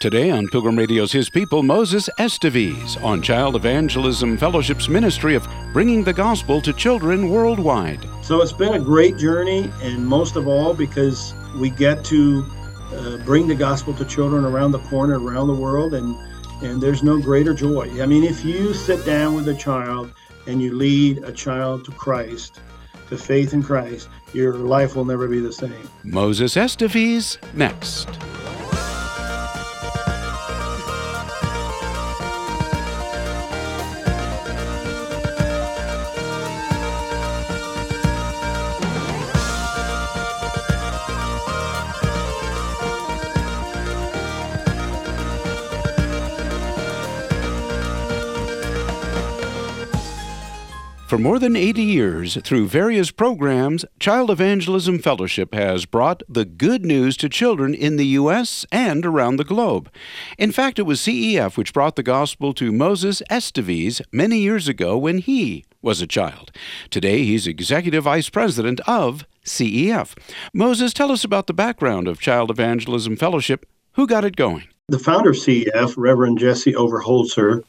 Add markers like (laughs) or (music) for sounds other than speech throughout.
Today on Pilgrim Radio's His People, Moses Esteves on Child Evangelism Fellowship's ministry of bringing the gospel to children worldwide. So it's been a great journey, and most of all because we get to uh, bring the gospel to children around the corner, around the world, and and there's no greater joy. I mean, if you sit down with a child and you lead a child to Christ, to faith in Christ, your life will never be the same. Moses Esteves next. For more than 80 years, through various programs, Child Evangelism Fellowship has brought the good news to children in the U.S. and around the globe. In fact, it was CEF which brought the gospel to Moses Esteves many years ago when he was a child. Today, he's Executive Vice President of CEF. Moses, tell us about the background of Child Evangelism Fellowship. Who got it going? The founder of CEF, Reverend Jesse Overholtzer,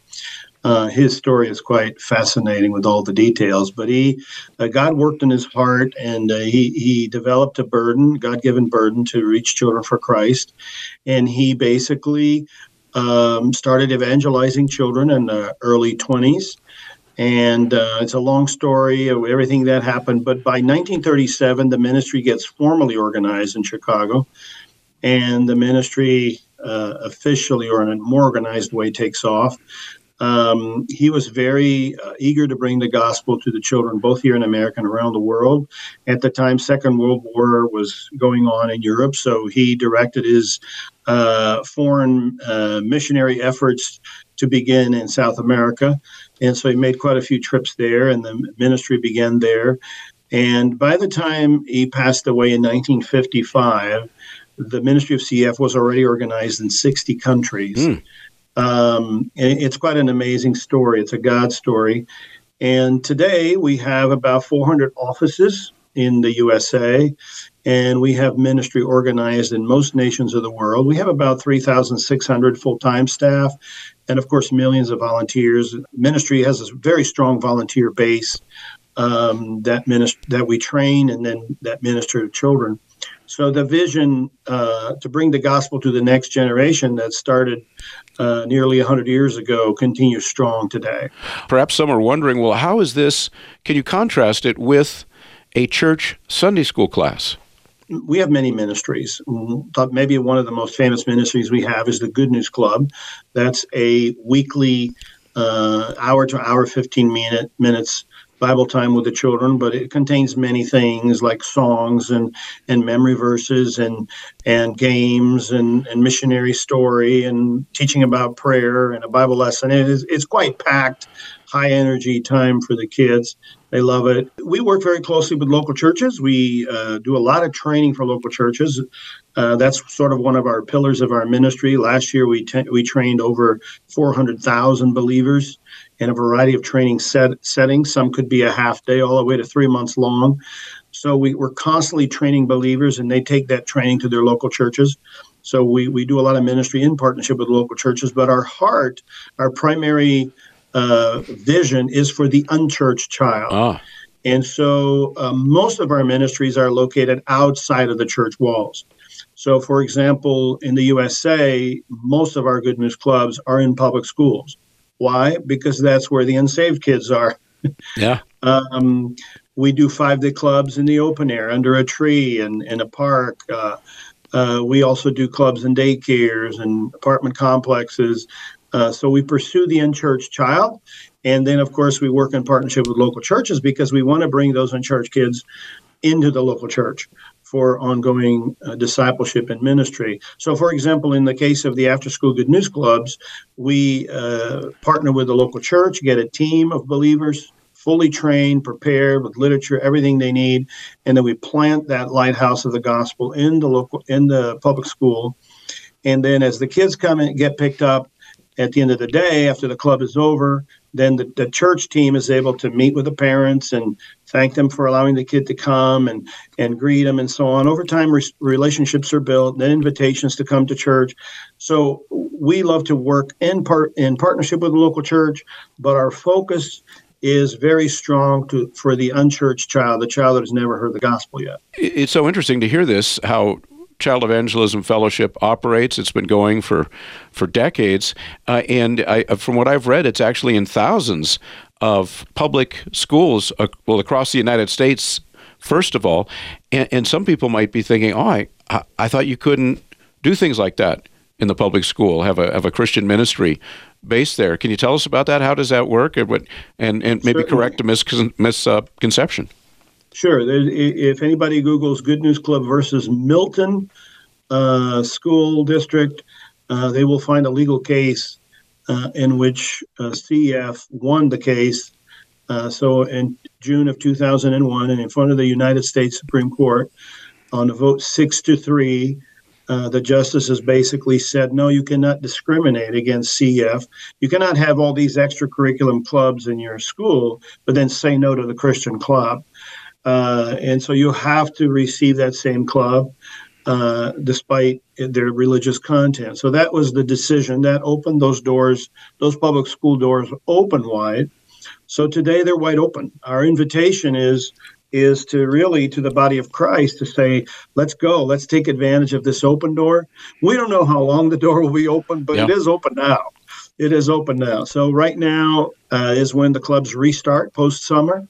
uh, his story is quite fascinating with all the details. But he, uh, God worked in his heart, and uh, he he developed a burden, God-given burden, to reach children for Christ, and he basically um, started evangelizing children in the early 20s. And uh, it's a long story of everything that happened. But by 1937, the ministry gets formally organized in Chicago, and the ministry uh, officially or in a more organized way takes off. Um, he was very uh, eager to bring the gospel to the children, both here in America and around the world. At the time, Second World War was going on in Europe, so he directed his uh, foreign uh, missionary efforts to begin in South America, and so he made quite a few trips there, and the ministry began there. And by the time he passed away in 1955, the ministry of CEF was already organized in 60 countries. Mm. Um, it's quite an amazing story. It's a God story. And today we have about 400 offices in the USA, and we have ministry organized in most nations of the world. We have about 3,600 full time staff, and of course, millions of volunteers. Ministry has a very strong volunteer base um, that, minist- that we train and then that minister to children. So the vision uh, to bring the gospel to the next generation that started uh, nearly 100 years ago continues strong today. Perhaps some are wondering, well, how is this? Can you contrast it with a church Sunday school class? we have many ministries. But maybe one of the most famous ministries we have is the Good News Club. That's a weekly uh, hour to hour, 15 minute, minutes Bible time with the children, but it contains many things like songs and, and memory verses and and games and, and missionary story and teaching about prayer and a Bible lesson. It is it's quite packed, high energy time for the kids. They love it. We work very closely with local churches. We uh, do a lot of training for local churches. Uh, that's sort of one of our pillars of our ministry. Last year, we we trained over 400,000 believers in a variety of training set, settings. Some could be a half day, all the way to three months long. So we, we're constantly training believers, and they take that training to their local churches. So we, we do a lot of ministry in partnership with local churches, but our heart, our primary uh, vision is for the unchurched child. Ah. And so uh, most of our ministries are located outside of the church walls. So, for example, in the USA, most of our Good News clubs are in public schools. Why? Because that's where the unsaved kids are. Yeah. (laughs) um, we do five day clubs in the open air under a tree and in a park. Uh, uh, we also do clubs and daycares and apartment complexes. Uh, so we pursue the unchurched child. And then, of course, we work in partnership with local churches because we want to bring those unchurched kids into the local church for ongoing uh, discipleship and ministry. So, for example, in the case of the After School Good News Clubs, we uh, partner with the local church, get a team of believers fully trained, prepared with literature, everything they need, and then we plant that lighthouse of the gospel in the local in the public school. And then as the kids come and get picked up, at the end of the day, after the club is over, then the, the church team is able to meet with the parents and thank them for allowing the kid to come and and greet them and so on. Over time, re- relationships are built, then invitations to come to church. So we love to work in part in partnership with the local church, but our focus is very strong to for the unchurched child, the child that has never heard the gospel yet. It's so interesting to hear this how Child Evangelism Fellowship operates. It's been going for for decades, uh, and I, from what I've read, it's actually in thousands of public schools, uh, well, across the United States. First of all, and, and some people might be thinking, "Oh, I, I thought you couldn't do things like that in the public school. Have a have a Christian ministry based there. Can you tell us about that? How does that work? And what, and, and maybe Certainly. correct a misconception. Sure. If anybody Googles Good News Club versus Milton uh, School District, uh, they will find a legal case uh, in which uh, CEF won the case. Uh, so in June of 2001, and in front of the United States Supreme Court, on a vote six to three, uh, the justices basically said, no, you cannot discriminate against CEF. You cannot have all these extracurriculum clubs in your school, but then say no to the Christian club. Uh, and so you have to receive that same club uh, despite their religious content. So that was the decision that opened those doors, those public school doors open wide. So today they're wide open. Our invitation is is to really to the body of Christ to say, let's go, let's take advantage of this open door. We don't know how long the door will be open, but yeah. it is open now. It is open now. So right now uh, is when the clubs restart post summer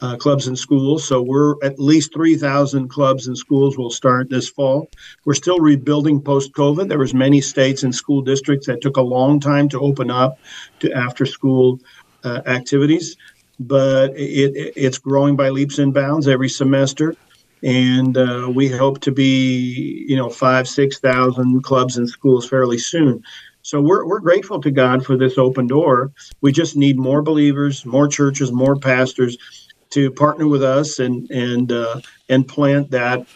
uh, clubs and schools. So we're at least 3,000 clubs and schools will start this fall. We're still rebuilding post COVID. There was many states and school districts that took a long time to open up to after school uh, activities, but it, it, it's growing by leaps and bounds every semester. And uh, we hope to be, you know, five, 6,000 clubs and schools fairly soon. So we're, we're grateful to God for this open door. We just need more believers, more churches, more pastors to partner with us and and uh, and plant that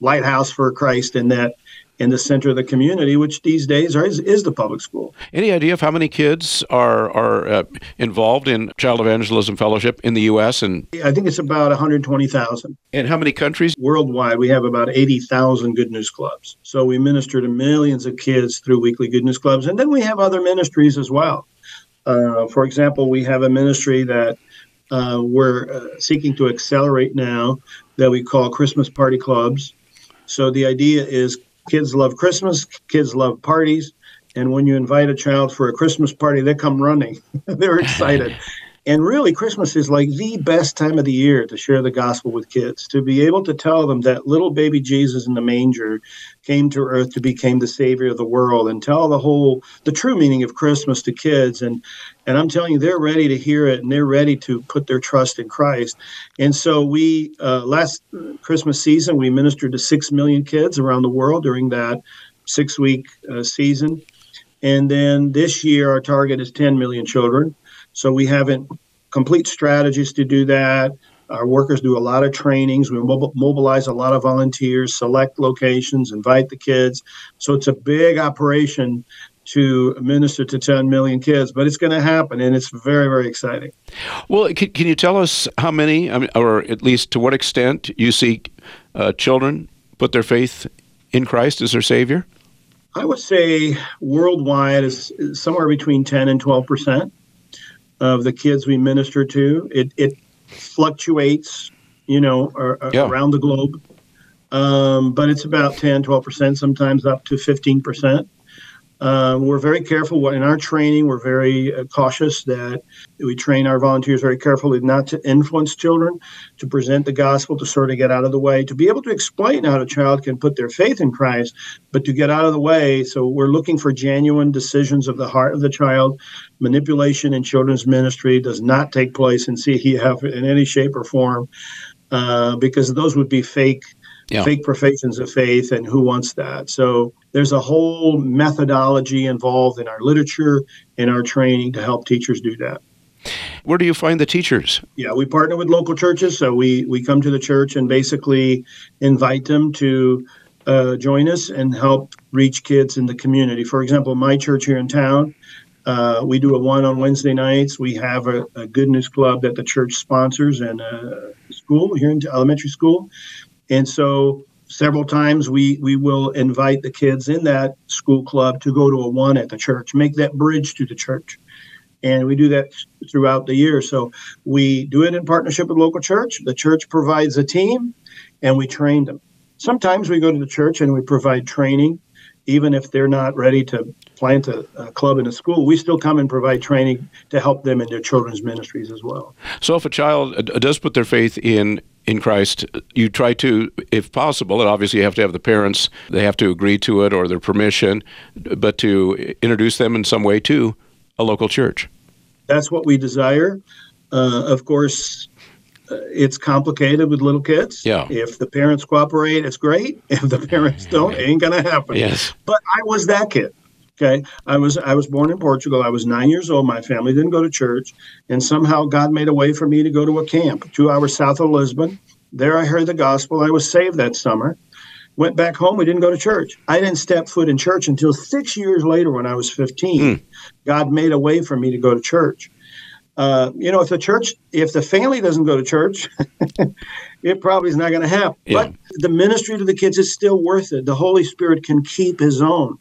lighthouse for Christ in that in the center of the community, which these days are, is, is the public school. Any idea of how many kids are are uh, involved in Child Evangelism Fellowship in the U.S. and? I think it's about 120,000. And how many countries? Worldwide, we have about 80,000 Good News Clubs. So we minister to millions of kids through weekly Good News Clubs, and then we have other ministries as well. Uh, for example, we have a ministry that uh, we're uh, seeking to accelerate now that we call Christmas party clubs. So the idea is kids love Christmas, kids love parties, and when you invite a child for a Christmas party, they come running. (laughs) They're excited. (laughs) And really, Christmas is like the best time of the year to share the gospel with kids, to be able to tell them that little baby Jesus in the manger came to earth to become the savior of the world and tell the whole, the true meaning of Christmas to kids. And, and I'm telling you, they're ready to hear it and they're ready to put their trust in Christ. And so we, uh, last Christmas season, we ministered to 6 million kids around the world during that six week uh, season. And then this year, our target is 10 million children. So we haven't complete strategies to do that. Our workers do a lot of trainings. We mobilize a lot of volunteers, select locations, invite the kids. So it's a big operation to minister to 10 million kids, but it's going to happen, and it's very, very exciting. Well, can, can you tell us how many, I mean, or at least to what extent, you see uh, children put their faith in Christ as their Savior? I would say worldwide is somewhere between 10 and 12 percent of the kids we minister to. It it fluctuates, you know, yeah. around the globe. Um, but it's about 10, 12%, sometimes up to 15%. Um, we're very careful in our training. We're very uh, cautious that we train our volunteers very carefully not to influence children, to present the gospel, to sort of get out of the way, to be able to explain how a child can put their faith in Christ, but to get out of the way. So we're looking for genuine decisions of the heart of the child. Manipulation in children's ministry does not take place in CEF in any shape or form, uh, because those would be fake yeah. fake professions of faith, and who wants that? So there's a whole methodology involved in our literature, in our training to help teachers do that. Where do you find the teachers? Yeah, we partner with local churches. So we, we come to the church and basically invite them to uh, join us and help reach kids in the community. For example, my church here in town, Uh, we do a one on Wednesday nights. We have a, a, Good News Club that the church sponsors and a school here in elementary school. And so several times we, we will invite the kids in that school club to go to a one at the church, make that bridge to the church. And we do that throughout the year. So we do it in partnership with local church. The church provides a team and we train them. Sometimes we go to the church and we provide training, even if they're not ready to plant a, a, club in a school, we still come and provide training to help them in their children's ministries as well. So, if a child uh, does put their faith in in Christ, you try to, if possible, and obviously you have to have the parents, they have to agree to it or their permission, but to introduce them in some way to a local church. That's what we desire. Uh, of course, uh, it's complicated with little kids. Yeah. If the parents cooperate, it's great. (laughs) If the parents don't, it ain't gonna happen. Yes. But I was that kid. Okay, I was I was born in Portugal. I was nine years old. My family didn't go to church, and somehow God made a way for me to go to a camp two hours south of Lisbon. There, I heard the gospel. I was saved that summer. Went back home. We didn't go to church. I didn't step foot in church until six years later, when I was fifteen. Mm. God made a way for me to go to church. Uh, you know, if the church, if the family doesn't go to church, (laughs) it probably is not going to happen. Yeah. But the ministry to the kids is still worth it. The Holy Spirit can keep His own.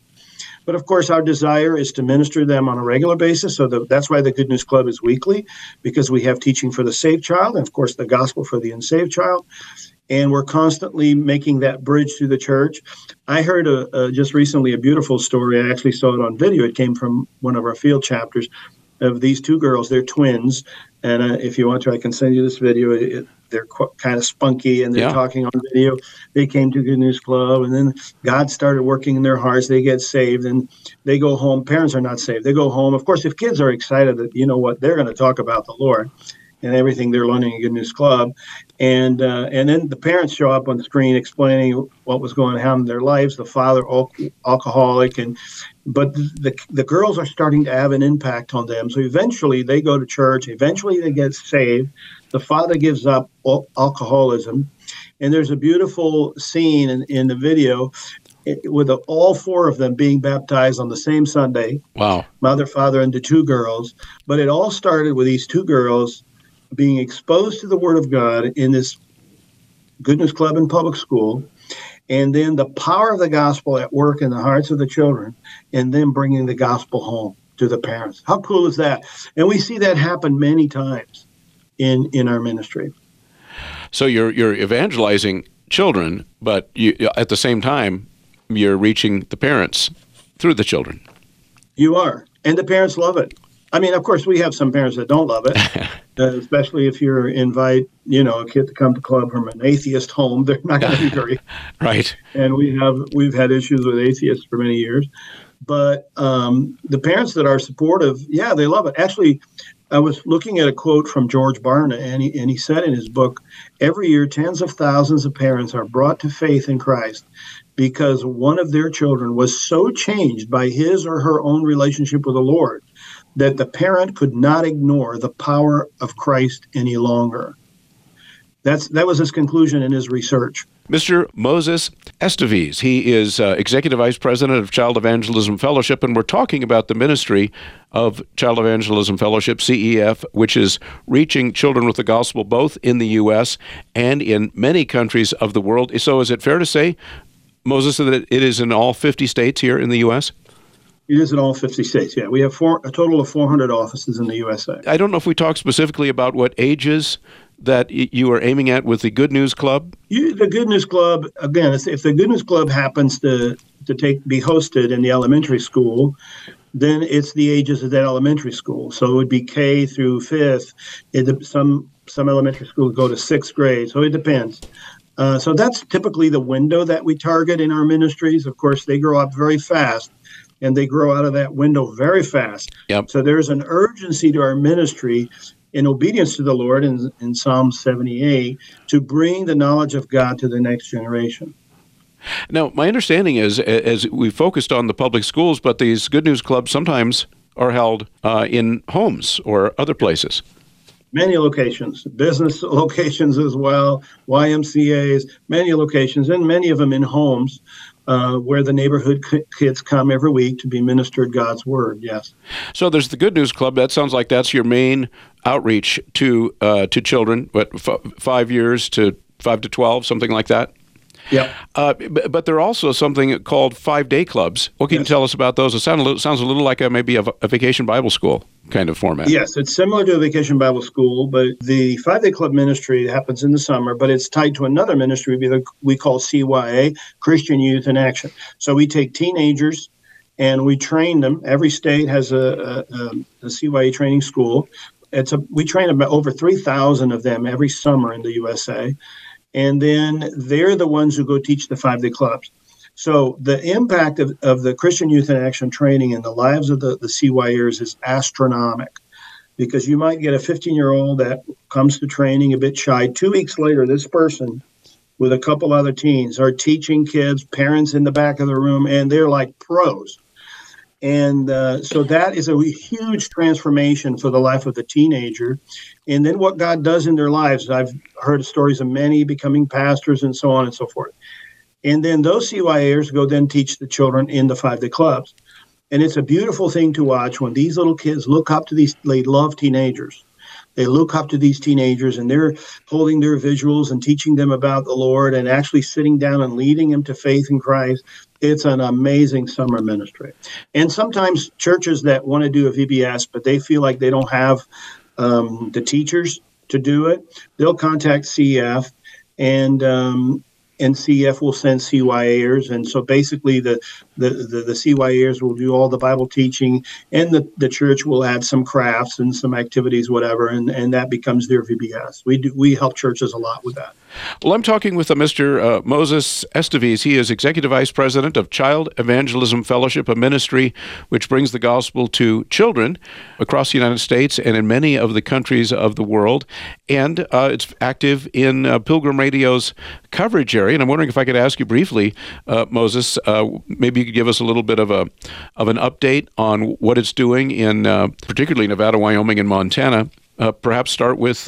But of course, our desire is to minister them on a regular basis. So the, that's why the Good News Club is weekly, because we have teaching for the saved child, and of course, the gospel for the unsaved child. And we're constantly making that bridge through the church. I heard a, a, just recently a beautiful story. I actually saw it on video. It came from one of our field chapters of these two girls. They're twins, and uh, if you want to, I can send you this video. It, they're qu- kind of spunky and they're yeah. talking on video. They came to Good News Club, and then God started working in their hearts. They get saved, and they go home. Parents are not saved. They go home. Of course, if kids are excited that you know what they're going to talk about the Lord and everything they're learning at Good News Club, and uh, and then the parents show up on the screen explaining what was going on in their lives. The father al- alcoholic, and but the the girls are starting to have an impact on them. So eventually they go to church. Eventually they get saved. The father gives up alcoholism, and there's a beautiful scene in, in the video eh, with all four of them being baptized on the same Sunday. Wow. Mother, father, and the two girls. But it all started with these two girls being exposed to the Word of God in this Good News Club and public school, and then the power of the gospel at work in the hearts of the children, and then bringing the gospel home to the parents. How cool is that? And we see that happen many times in in our ministry. So you're you're evangelizing children, but you, at the same time you're reaching the parents through the children. You are, and the parents love it. I mean, of course, we have some parents that don't love it, (laughs) uh, especially if you invite, you know, a kid to come to club from an atheist home. They're not going to be (laughs) very right. And we have we've had issues with atheists for many years, but um, the parents that are supportive, yeah, they love it. Actually, I was looking at a quote from George Barna, and he, and he said in his book, every year tens of thousands of parents are brought to faith in Christ because one of their children was so changed by his or her own relationship with the Lord that the parent could not ignore the power of Christ any longer. That's that was his conclusion in his research. Mr. Moses Esteves. He is uh, Executive Vice President of Child Evangelism Fellowship, and we're talking about the ministry of Child Evangelism Fellowship, CEF, which is reaching children with the gospel both in the U.S. and in many countries of the world. So, is it fair to say, Moses, that it is in all 50 states here in the U.S.? It is in all 50 states, yeah. We have four, a total of 400 offices in the USA. I don't know if we talk specifically about what ages that you are aiming at with the Good News Club. You, the Good News Club, again, if the Good News Club happens to, to take be hosted in the elementary school, then it's the ages of that elementary school. So it would be K through fifth. It, some some elementary schools go to sixth grade, so it depends. Uh, so that's typically the window that we target in our ministries. Of course, they grow up very fast and they grow out of that window very fast. Yep. So there's an urgency to our ministry in obedience to the Lord in, in Psalm 78 to bring the knowledge of God to the next generation. Now, my understanding is, as we focused on the public schools, but these Good News Clubs sometimes are held uh, in homes or other places. Many locations, business (laughs) locations as well, YMCA's, many locations, and many of them in homes. Uh, where the neighborhood kids come every week to be ministered God's word. Yes. So there's the Good News Club. That sounds like that's your main outreach to uh, to children. What f- five years to five to twelve, something like that. Yeah. Uh, but, but there are also something called five day clubs. What can yes. you tell us about those? It sounds a little, sounds a little like a, maybe a, a, vacation Bible school kind of format. Yes, it's similar to a vacation Bible school, but the five day club ministry happens in the summer, but it's tied to another ministry we call CYA, Christian Youth in Action. So we take teenagers and we train them. Every state has a, a, a CYA training school. It's a we train about over three thousand of them every summer in the USA and then they're the ones who go teach the five day clubs. So the impact of, of the Christian Youth in Action training in the lives of the, the CYers is astronomical because you might get a 15 year old that comes to training a bit shy. Two weeks later, this person with a couple other teens are teaching kids, parents in the back of the room, and they're like pros. And uh, so that is a huge transformation for the life of the teenager. And then what God does in their lives. I've heard stories of many becoming pastors and so on and so forth. And then those CYAers go then teach the children in the five day clubs. And it's a beautiful thing to watch when these little kids look up to these, they love teenagers. They look up to these teenagers and they're holding their visuals and teaching them about the Lord and actually sitting down and leading them to faith in Christ. It's an amazing summer ministry. And sometimes churches that want to do a VBS, but they feel like they don't have um, the teachers to do it, they'll contact CEF and um, and CEF will send CYAers. And so basically, the, the, the, the CYAers will do all the Bible teaching, and the, the church will add some crafts and some activities, whatever, and, and that becomes their VBS. We, do, we help churches a lot with that. Well, I'm talking with uh, Mr. Uh, Moses Esteves. He is Executive Vice President of Child Evangelism Fellowship, a ministry which brings the gospel to children across the United States and in many of the countries of the world. And uh, it's active in uh, Pilgrim Radio's coverage area. And I'm wondering if I could ask you briefly, uh, Moses, uh, maybe you could give us a little bit of a of an update on what it's doing in particularly Nevada, Wyoming, and Montana. perhaps start with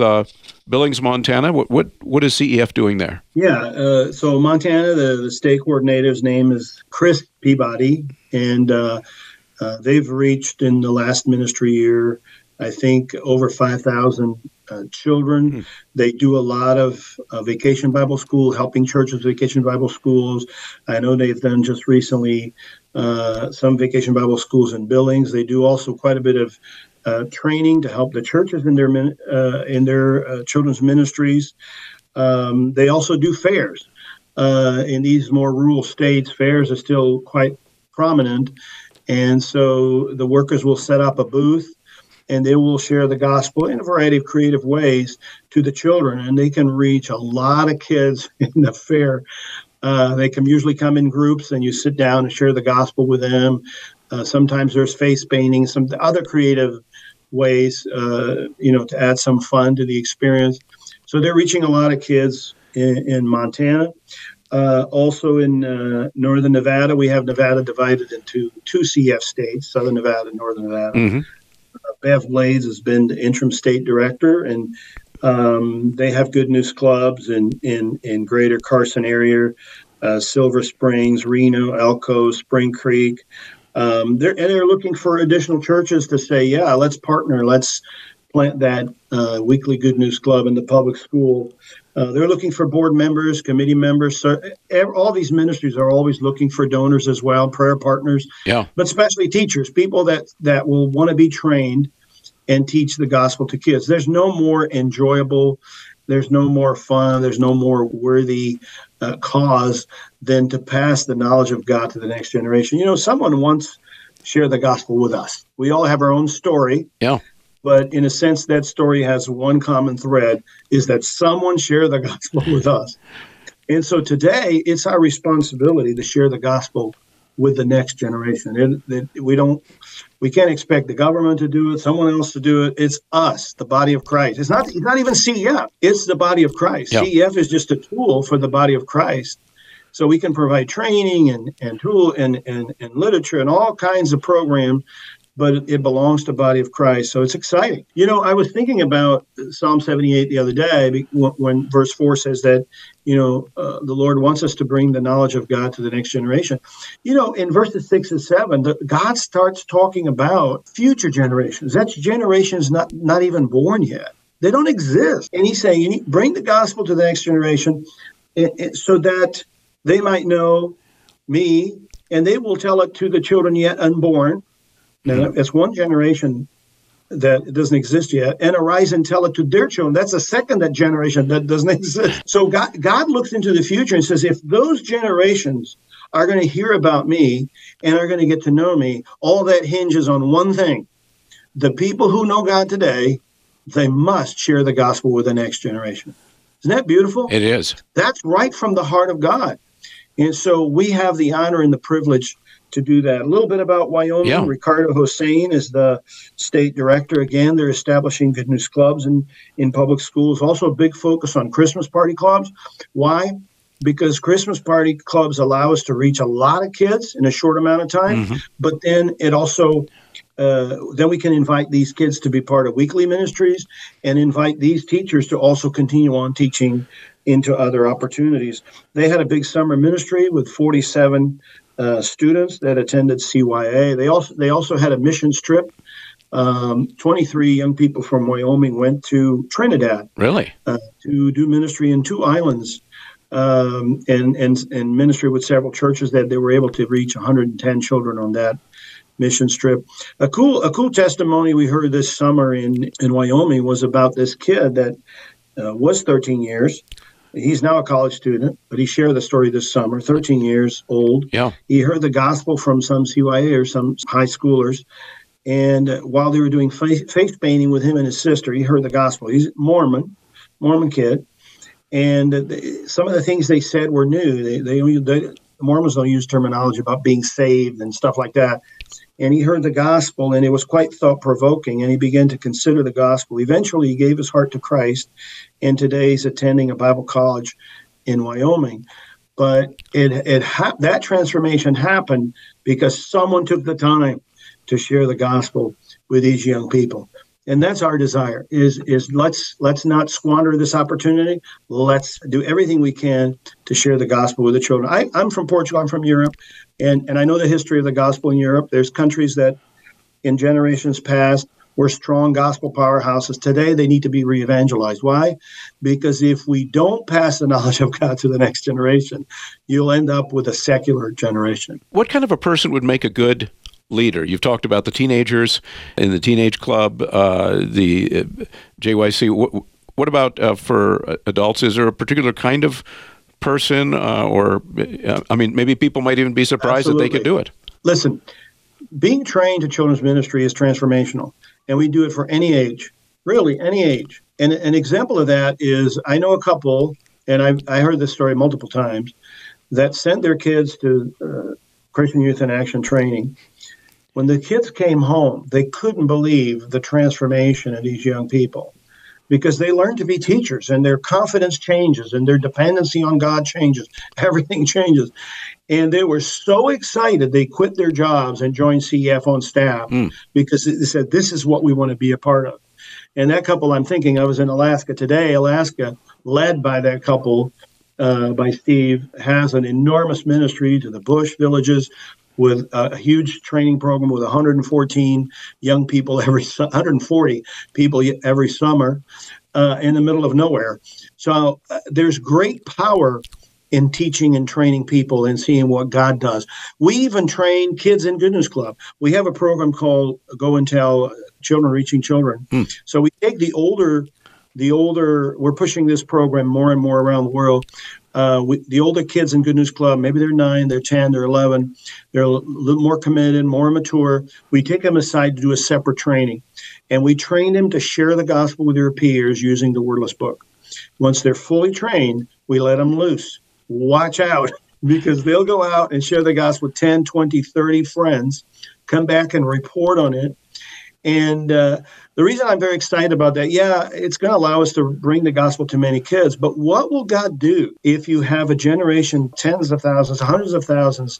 Billings, Montana. What what what is CEF doing there? Yeah, uh, so Montana, the, the state coordinator's name is Chris Peabody, and uh, uh, they've reached in the last ministry year, I think, over five thousand uh, children. Hmm. They do a lot of uh, vacation Bible school, helping churches vacation Bible schools. I know they've done just recently uh, some vacation Bible schools in Billings. They do also quite a bit of uh, training to help the churches in their uh, in their uh, children's ministries. Um, they also do fairs uh, in these more rural states. Fairs are still quite prominent, and so the workers will set up a booth and they will share the gospel in a variety of creative ways to the children, and they can reach a lot of kids (laughs) in the fair. Uh, they can usually come in groups, and you sit down and share the gospel with them. Uh, sometimes there's face painting, some other creative ways, uh, you know, to add some fun to the experience. So they're reaching a lot of kids in, in Montana. Uh, also in uh, northern Nevada, we have Nevada divided into two CEF states: Southern Nevada, Northern Nevada. Mm-hmm. Bev Blades has been the interim state director, and um, they have good news clubs in in in Greater Carson area, uh, Silver Springs, Reno, Elko, Spring Creek. Um, they're, and they're looking for additional churches to say, yeah, let's partner, let's plant that uh, weekly Good News Club in the public school. Uh, they're looking for board members, committee members. So all these ministries are always looking for donors as well, prayer partners. Yeah. But especially teachers, people that that will want to be trained and teach the gospel to kids. There's no more enjoyable, there's no more fun, there's no more worthy uh, cause than to pass the knowledge of God to the next generation. You know, someone once shared the gospel with us. We all have our own story. Yeah. But in a sense, that story has one common thread is that someone shared the gospel with us. And so today, it's our responsibility to share the gospel with the next generation. It, it, we don't, we can't expect the government to do it, someone else to do it. It's us, the body of Christ. It's not, it's not even CEF. It's the body of Christ. Yeah. CEF is just a tool for the body of Christ. So we can provide training and, and tool and, and, and literature and all kinds of programs but it belongs to body of Christ. So it's exciting. You know, I was thinking about Psalm 78 the other day when, verse 4 says that, you know, uh, the Lord wants us to bring the knowledge of God to the next generation. You know, in verses 6 and 7, the, God starts talking about future generations. That's generations not, not even born yet. They don't exist. And he's saying, you need, bring the gospel to the next generation so that they might know me and they will tell it to the children yet unborn now, it's one generation that doesn't exist yet, and arise and tell it to their children. That's the second that generation that doesn't (laughs) exist. So God, God looks into the future and says, if those generations are going to hear about me and are going to get to know me, all that hinges on one thing. The people who know God today, they must share the gospel with the next generation. Isn't that beautiful? It is. That's right from the heart of God. And so we have the honor and the privilege to do that. A little bit about Wyoming. Yeah. Ricardo Hossein is the state director. Again, they're establishing good news clubs in, in public schools. Also, a big focus on Christmas party clubs. Why? Because Christmas party clubs allow us to reach a lot of kids in a short amount of time, mm-hmm. but then it also uh, then we can invite these kids to be part of weekly ministries and invite these teachers to also continue on teaching into other opportunities. They had a big summer ministry with 47 uh, students that attended CYA. They also they also had a missions trip. Um, 23 young people from Wyoming went to Trinidad. Really? Uh, to do ministry in two islands. Um, and, and and ministry with several churches that they were able to reach 110 children on that mission trip. A cool a cool testimony we heard this summer in in Wyoming was about this kid that uh, was 13 years He's now a college student, but he shared the story this summer, 13 years old. Yeah. He heard the gospel from some CYA or some high schoolers. And while they were doing faith, faith painting with him and his sister, he heard the gospel. He's Mormon, Mormon kid. And some of the things they said were new. They, they, they Mormons don't use terminology about being saved and stuff like that. And he heard the gospel and it was quite thought provoking and he began to consider the gospel. Eventually he gave his heart to christ and today he's attending a bible college in wyoming. But it, it ha- that transformation happened because someone took the time to share the gospel with these young people and that's our desire is is let's let's not squander this opportunity. Let's do everything we can to share the gospel with the children. I, i'm from portugal. I'm from europe. And and i know the history of the gospel in europe. There's countries that in generations past were strong gospel powerhouses. Today they need to be re-evangelized. Why? Because if we don't pass the (laughs) knowledge of god to the next generation you'll end up with a secular generation. What kind of a person would make a good leader. You've talked about the teenagers in the teenage club, uh, the uh, JYC. What, what about uh, for adults? Is there a particular kind of person, uh, or uh, I mean, maybe people might even be surprised Absolutely. that they could do it? Listen, being trained to children's ministry is transformational, and we do it for any age, really any age. And an example of that is I know a couple, and I've I heard this story multiple times, that sent their kids to uh, Christian Youth in Action training when the kids came home, they couldn't believe the transformation of these young people because they learn to be teachers and their confidence changes and their dependency on God changes. (laughs) Everything changes. And they were so excited they quit their jobs and joined CEF on staff mm. because they said, This is what we want to be a part of. And that couple, I'm thinking, I was in Alaska today. Alaska, led by that couple, uh, by Steve, has an enormous ministry to the bush villages with a huge training program with 114 young people every 140 people every summer uh, in the middle of nowhere. So uh, there's great power in teaching and training people and seeing what God does. We even train kids in Good News Club. We have a program called Go and Tell Children Reaching Children. Hmm. So we take the older the older we're pushing this program more and more around the world uh, we, the older kids in Good News Club, maybe they're nine, they're 10, they're 11, they're a little more committed, more mature. We take them aside to do a separate training. And we train them to share the gospel with their peers using the wordless book. Once they're fully trained, we let them loose. Watch out (laughs) because they'll go out and share the gospel with 10, 20, 30 friends, come back and report on it. And uh, the reason I'm very excited about that, yeah, it's going to allow us to bring the gospel to many kids. But what will God do if you have a generation, tens of thousands, hundreds of thousands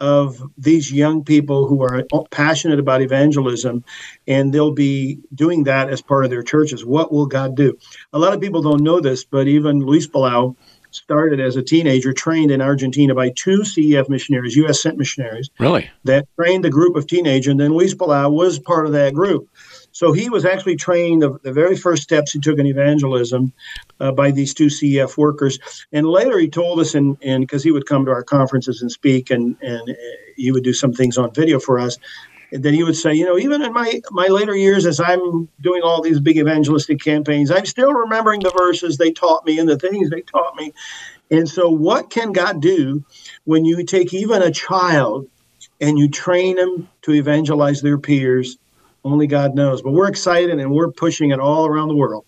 of these young people who are passionate about evangelism and they'll be doing that as part of their churches? What will God do? A lot of people don't know this, but even Luis Palau started as a teenager, trained in Argentina by two CEF missionaries, U.S. sent missionaries. Really? That trained a group of teenagers, and then Luis Palau was part of that group. So he was actually trained the, the very first steps he took in evangelism uh, by these two CEF workers. And later he told us, and because he would come to our conferences and speak, and, and uh, he would do some things on video for us. Then he would say, you know, even in my, my later years, as I'm doing all these big evangelistic campaigns, I'm still remembering the verses they taught me and the things they taught me. And so, what can God do when you take even a child and you train them to evangelize their peers only God knows. But we're excited and we're pushing it all around the world.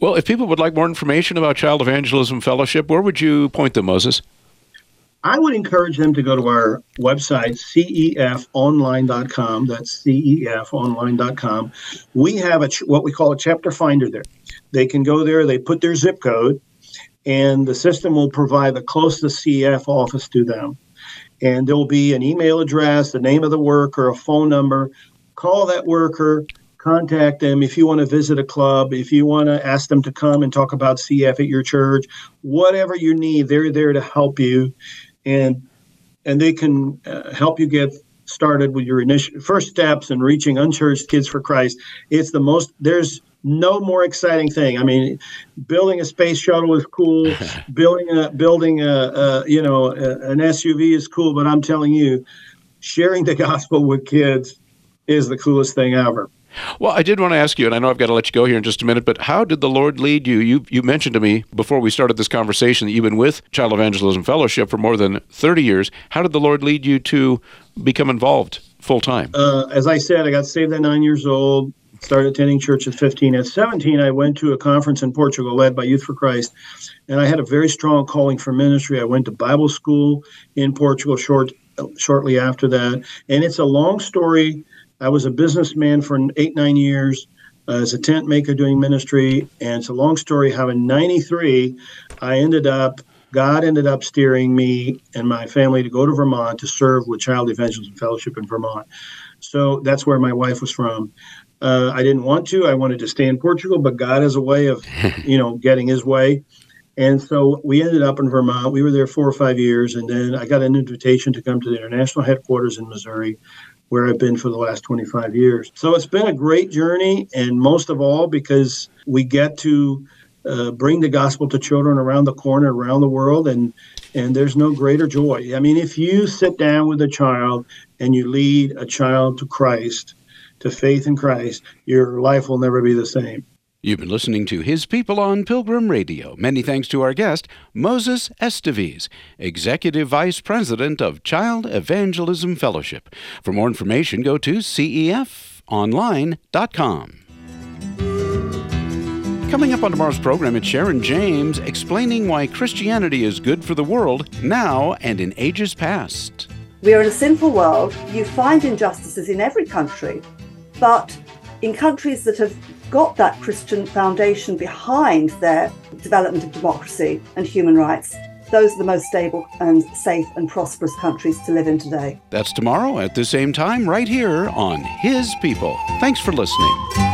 Well, if people would like more information about Child Evangelism Fellowship, where would you point them, Moses? I would encourage them to go to our website, cefonline.com. That's cefonline.com. We have a what we call a chapter finder there. They can go there, they put their zip code, and the system will provide the closest CEF office to them. And there will be an email address, the name of the worker, a phone number call that worker, contact them if you want to visit a club, if you want to ask them to come and talk about CEF at your church, whatever you need, they're there to help you, and and they can uh, help you get started with your initial first steps in reaching unchurched kids for Christ. It's the most there's no more exciting thing. I mean, building a space shuttle is cool. (laughs) building a building a, a you know a, an SUV is cool, but I'm telling you, sharing the gospel with kids is the coolest thing ever. Well, I did want to ask you, and I know I've got to let you go here in just a minute, but how did the Lord lead you? You you mentioned to me before we started this conversation that you've been with Child Evangelism Fellowship for more than 30 years. How did the Lord lead you to become involved full time? Uh, as I said, I got saved at nine years old, started attending church at 15. At 17, I went to a conference in Portugal led by Youth for Christ, and I had a very strong calling for ministry. I went to Bible school in Portugal short, shortly after that, and it's a long story I was a businessman for eight, nine years uh, as a tent maker doing ministry. And it's a long story how in 93, I ended up, God ended up steering me and my family to go to Vermont to serve with Child Evangelism Fellowship in Vermont. So that's where my wife was from. Uh, I didn't want to. I wanted to stay in Portugal, but God has a way of, (laughs) you know, getting His way. And so we ended up in Vermont. We were there four or five years, and then I got an invitation to come to the international headquarters in Missouri, where I've been for the last 25 years. So it's been a great journey, and most of all because we get to uh, bring the gospel to children around the corner, around the world, and and there's no greater joy. I mean, if you sit down with a child and you lead a child to Christ, to faith in Christ, your life will never be the same. You've been listening to His People on Pilgrim Radio. Many thanks to our guest, Moses Esteves, Executive Vice President of Child Evangelism Fellowship. For more information, go to cefonline.com. Coming up on tomorrow's program, it's Sharon James explaining why Christianity is good for the world now and in ages past. We are in a sinful world. You find injustices in every country, but in countries that have got that Christian foundation behind their development of democracy and human rights, those are the most stable and safe and prosperous countries to live in today. That's tomorrow at the same time, right here on His People. Thanks for listening.